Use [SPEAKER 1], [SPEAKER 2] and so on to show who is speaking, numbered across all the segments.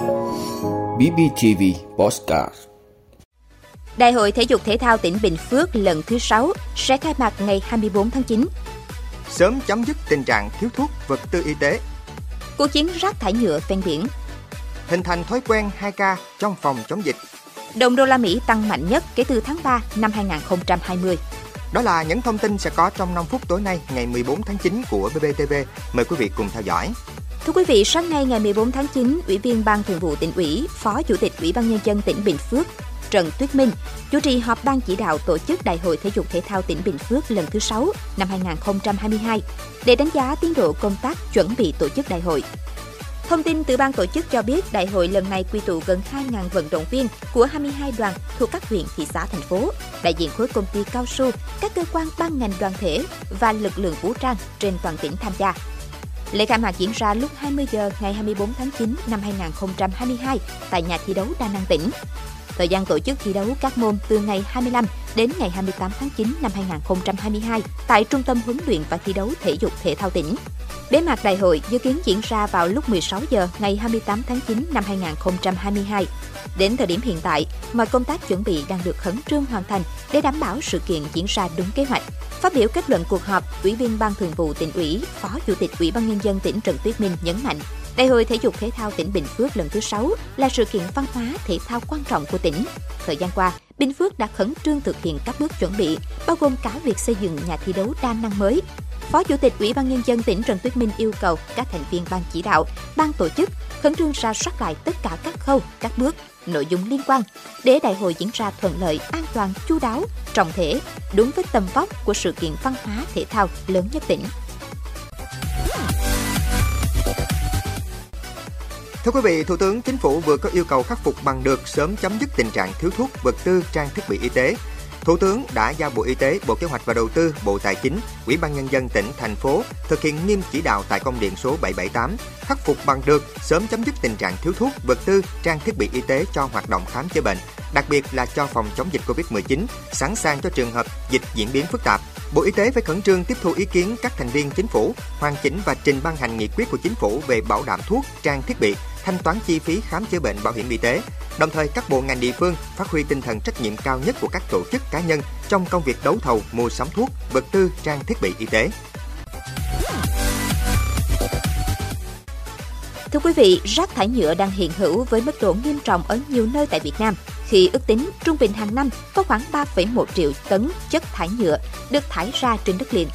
[SPEAKER 1] BBTV Postcard
[SPEAKER 2] Đại hội Thể dục Thể thao tỉnh Bình Phước lần thứ 6 sẽ khai mạc ngày 24 tháng 9.
[SPEAKER 3] Sớm chấm dứt tình trạng thiếu thuốc, vật tư y tế.
[SPEAKER 2] Cuộc chiến rác thải nhựa ven biển.
[SPEAKER 3] Hình thành thói quen 2K trong phòng chống dịch.
[SPEAKER 2] Đồng đô la Mỹ tăng mạnh nhất kể từ tháng 3 năm 2020.
[SPEAKER 3] Đó là những thông tin sẽ có trong 5 phút tối nay ngày 14 tháng 9 của BBTV. Mời quý vị cùng theo dõi.
[SPEAKER 2] Thưa quý vị, sáng nay ngày 14 tháng 9, Ủy viên Ban Thường vụ tỉnh ủy, Phó Chủ tịch Ủy ban Nhân dân tỉnh Bình Phước Trần Tuyết Minh chủ trì họp ban chỉ đạo tổ chức Đại hội Thể dục Thể thao tỉnh Bình Phước lần thứ 6 năm 2022 để đánh giá tiến độ công tác chuẩn bị tổ chức đại hội. Thông tin từ ban tổ chức cho biết đại hội lần này quy tụ gần 2.000 vận động viên của 22 đoàn thuộc các huyện, thị xã, thành phố, đại diện khối công ty cao su, các cơ quan ban ngành đoàn thể và lực lượng vũ trang trên toàn tỉnh tham gia. Lễ khai mạc diễn ra lúc 20 giờ ngày 24 tháng 9 năm 2022 tại nhà thi đấu Đa Năng tỉnh. Thời gian tổ chức thi đấu các môn từ ngày 25 đến ngày 28 tháng 9 năm 2022 tại Trung tâm huấn luyện và thi đấu thể dục thể thao tỉnh. Bế mạc đại hội dự kiến diễn ra vào lúc 16 giờ ngày 28 tháng 9 năm 2022. Đến thời điểm hiện tại, mọi công tác chuẩn bị đang được khẩn trương hoàn thành để đảm bảo sự kiện diễn ra đúng kế hoạch. Phát biểu kết luận cuộc họp, Ủy viên Ban Thường vụ tỉnh ủy, Phó Chủ tịch Ủy ban nhân dân tỉnh Trần Tuyết Minh nhấn mạnh, Đại hội Thể dục Thể thao tỉnh Bình Phước lần thứ 6 là sự kiện văn hóa thể thao quan trọng của tỉnh. Thời gian qua, Bình Phước đã khẩn trương thực hiện các bước chuẩn bị, bao gồm cả việc xây dựng nhà thi đấu đa năng mới. Phó Chủ tịch Ủy ban Nhân dân tỉnh Trần Tuyết Minh yêu cầu các thành viên ban chỉ đạo, ban tổ chức khẩn trương ra soát lại tất cả các khâu, các bước, nội dung liên quan để đại hội diễn ra thuận lợi, an toàn, chu đáo, trọng thể, đúng với tầm vóc của sự kiện văn hóa thể thao lớn nhất tỉnh.
[SPEAKER 3] Thưa quý vị, Thủ tướng Chính phủ vừa có yêu cầu khắc phục bằng được sớm chấm dứt tình trạng thiếu thuốc, vật tư, trang thiết bị y tế. Thủ tướng đã giao Bộ Y tế, Bộ Kế hoạch và Đầu tư, Bộ Tài chính, Ủy ban nhân dân tỉnh, thành phố thực hiện nghiêm chỉ đạo tại công điện số 778, khắc phục bằng được sớm chấm dứt tình trạng thiếu thuốc, vật tư, trang thiết bị y tế cho hoạt động khám chữa bệnh, đặc biệt là cho phòng chống dịch Covid-19, sẵn sàng cho trường hợp dịch diễn biến phức tạp. Bộ Y tế phải khẩn trương tiếp thu ý kiến các thành viên chính phủ, hoàn chỉnh và trình ban hành nghị quyết của chính phủ về bảo đảm thuốc, trang thiết bị, thanh toán chi phí khám chữa bệnh bảo hiểm y tế. Đồng thời các bộ ngành địa phương phát huy tinh thần trách nhiệm cao nhất của các tổ chức cá nhân trong công việc đấu thầu mua sắm thuốc, vật tư, trang thiết bị y tế.
[SPEAKER 2] Thưa quý vị, rác thải nhựa đang hiện hữu với mức độ nghiêm trọng ở nhiều nơi tại Việt Nam. Khi ước tính, trung bình hàng năm có khoảng 3,1 triệu tấn chất thải nhựa được thải ra trên đất liền.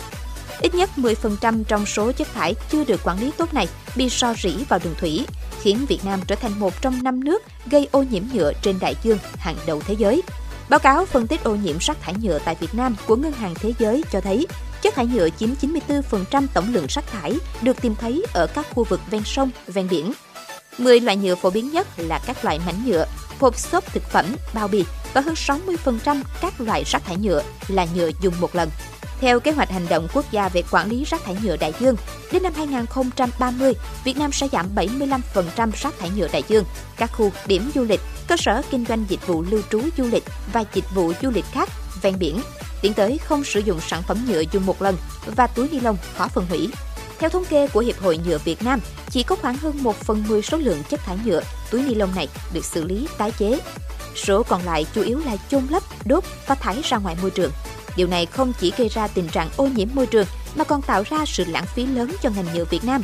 [SPEAKER 2] Ít nhất 10% trong số chất thải chưa được quản lý tốt này bị so rỉ vào đường thủy, khiến Việt Nam trở thành một trong năm nước gây ô nhiễm nhựa trên đại dương hàng đầu thế giới. Báo cáo phân tích ô nhiễm rác thải nhựa tại Việt Nam của Ngân hàng Thế giới cho thấy chất thải nhựa chiếm 94% tổng lượng rác thải được tìm thấy ở các khu vực ven sông, ven biển. 10 loại nhựa phổ biến nhất là các loại mảnh nhựa, hộp xốp thực phẩm, bao bì và hơn 60% các loại rác thải nhựa là nhựa dùng một lần. Theo kế hoạch hành động quốc gia về quản lý rác thải nhựa đại dương, đến năm 2030, Việt Nam sẽ giảm 75% rác thải nhựa đại dương. Các khu, điểm du lịch, cơ sở kinh doanh dịch vụ lưu trú du lịch và dịch vụ du lịch khác ven biển tiến tới không sử dụng sản phẩm nhựa dùng một lần và túi ni lông khó phân hủy. Theo thống kê của Hiệp hội Nhựa Việt Nam, chỉ có khoảng hơn 1 phần 10 số lượng chất thải nhựa, túi ni lông này được xử lý tái chế. Số còn lại chủ yếu là chôn lấp, đốt và thải ra ngoài môi trường. Điều này không chỉ gây ra tình trạng ô nhiễm môi trường mà còn tạo ra sự lãng phí lớn cho ngành nhựa Việt Nam.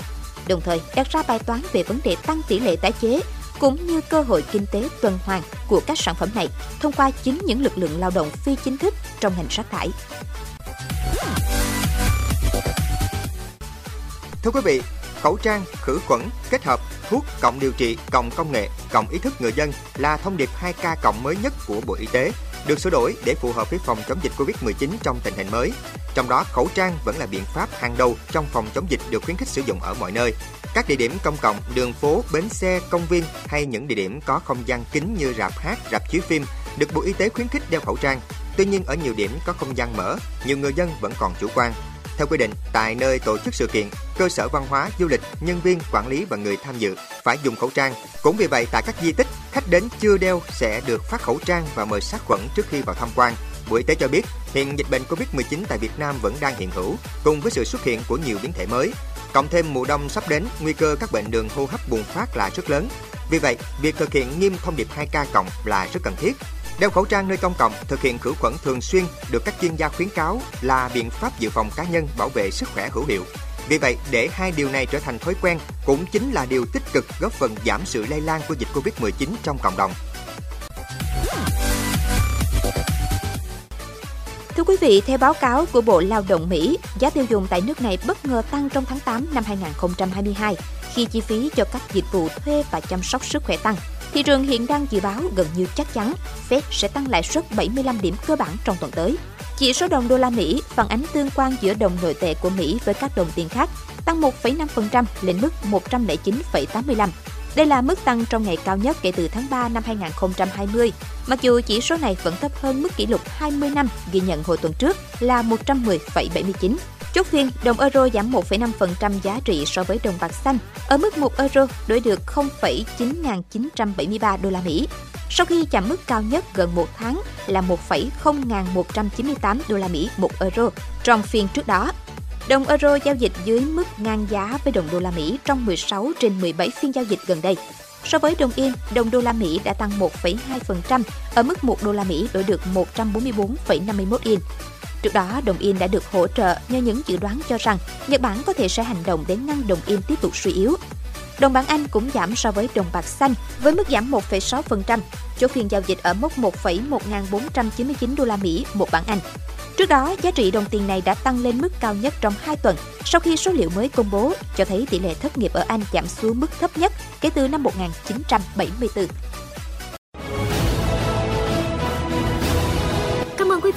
[SPEAKER 2] Đồng thời đặt ra bài toán về vấn đề tăng tỷ lệ tái chế cũng như cơ hội kinh tế tuần hoàn của các sản phẩm này thông qua chính những lực lượng lao động phi chính thức trong ngành rác thải.
[SPEAKER 3] Thưa quý vị, khẩu trang, khử khuẩn, kết hợp, thuốc, cộng điều trị, cộng công nghệ, cộng ý thức người dân là thông điệp 2K cộng mới nhất của Bộ Y tế, được sửa đổi để phù hợp với phòng chống dịch Covid-19 trong tình hình mới. Trong đó, khẩu trang vẫn là biện pháp hàng đầu trong phòng chống dịch được khuyến khích sử dụng ở mọi nơi. Các địa điểm công cộng, đường phố, bến xe, công viên hay những địa điểm có không gian kín như rạp hát, rạp chiếu phim được Bộ Y tế khuyến khích đeo khẩu trang. Tuy nhiên ở nhiều điểm có không gian mở, nhiều người dân vẫn còn chủ quan. Theo quy định, tại nơi tổ chức sự kiện, cơ sở văn hóa, du lịch, nhân viên, quản lý và người tham dự phải dùng khẩu trang. Cũng vì vậy, tại các di tích, khách đến chưa đeo sẽ được phát khẩu trang và mời sát khuẩn trước khi vào tham quan. Bộ Y tế cho biết, hiện dịch bệnh Covid-19 tại Việt Nam vẫn đang hiện hữu, cùng với sự xuất hiện của nhiều biến thể mới. Cộng thêm mùa đông sắp đến, nguy cơ các bệnh đường hô hấp bùng phát là rất lớn. Vì vậy, việc thực hiện nghiêm thông điệp 2K cộng là rất cần thiết. Đeo khẩu trang nơi công cộng, thực hiện khử khuẩn thường xuyên được các chuyên gia khuyến cáo là biện pháp dự phòng cá nhân bảo vệ sức khỏe hữu hiệu. Vì vậy, để hai điều này trở thành thói quen cũng chính là điều tích cực góp phần giảm sự lây lan của dịch Covid-19 trong cộng đồng.
[SPEAKER 2] Thưa quý vị, theo báo cáo của Bộ Lao động Mỹ, giá tiêu dùng tại nước này bất ngờ tăng trong tháng 8 năm 2022 khi chi phí cho các dịch vụ thuê và chăm sóc sức khỏe tăng. Thị trường hiện đang dự báo gần như chắc chắn Fed sẽ tăng lãi suất 75 điểm cơ bản trong tuần tới. Chỉ số đồng đô la Mỹ phản ánh tương quan giữa đồng nội tệ của Mỹ với các đồng tiền khác, tăng 1,5% lên mức 109,85. Đây là mức tăng trong ngày cao nhất kể từ tháng 3 năm 2020, mặc dù chỉ số này vẫn thấp hơn mức kỷ lục 20 năm ghi nhận hồi tuần trước là 110,79. Chốt phiên, đồng euro giảm 1,5% giá trị so với đồng bạc xanh, ở mức 1 euro đổi được 0,9973 đô la Mỹ. Sau khi chạm mức cao nhất gần một tháng là 1,0198 đô la Mỹ một euro trong phiên trước đó. Đồng euro giao dịch dưới mức ngang giá với đồng đô la Mỹ trong 16 trên 17 phiên giao dịch gần đây. So với đồng yên, đồng đô la Mỹ đã tăng 1,2% ở mức 1 đô la Mỹ đổi được 144,51 yên. Trước đó, đồng yên đã được hỗ trợ nhờ những dự đoán cho rằng Nhật Bản có thể sẽ hành động để ngăn đồng yên tiếp tục suy yếu. Đồng bảng Anh cũng giảm so với đồng bạc xanh với mức giảm 1,6%, chốt phiên giao dịch ở mốc 1,1499 đô la Mỹ một bảng Anh. Trước đó, giá trị đồng tiền này đã tăng lên mức cao nhất trong 2 tuần sau khi số liệu mới công bố cho thấy tỷ lệ thất nghiệp ở Anh giảm xuống mức thấp nhất kể từ năm 1974.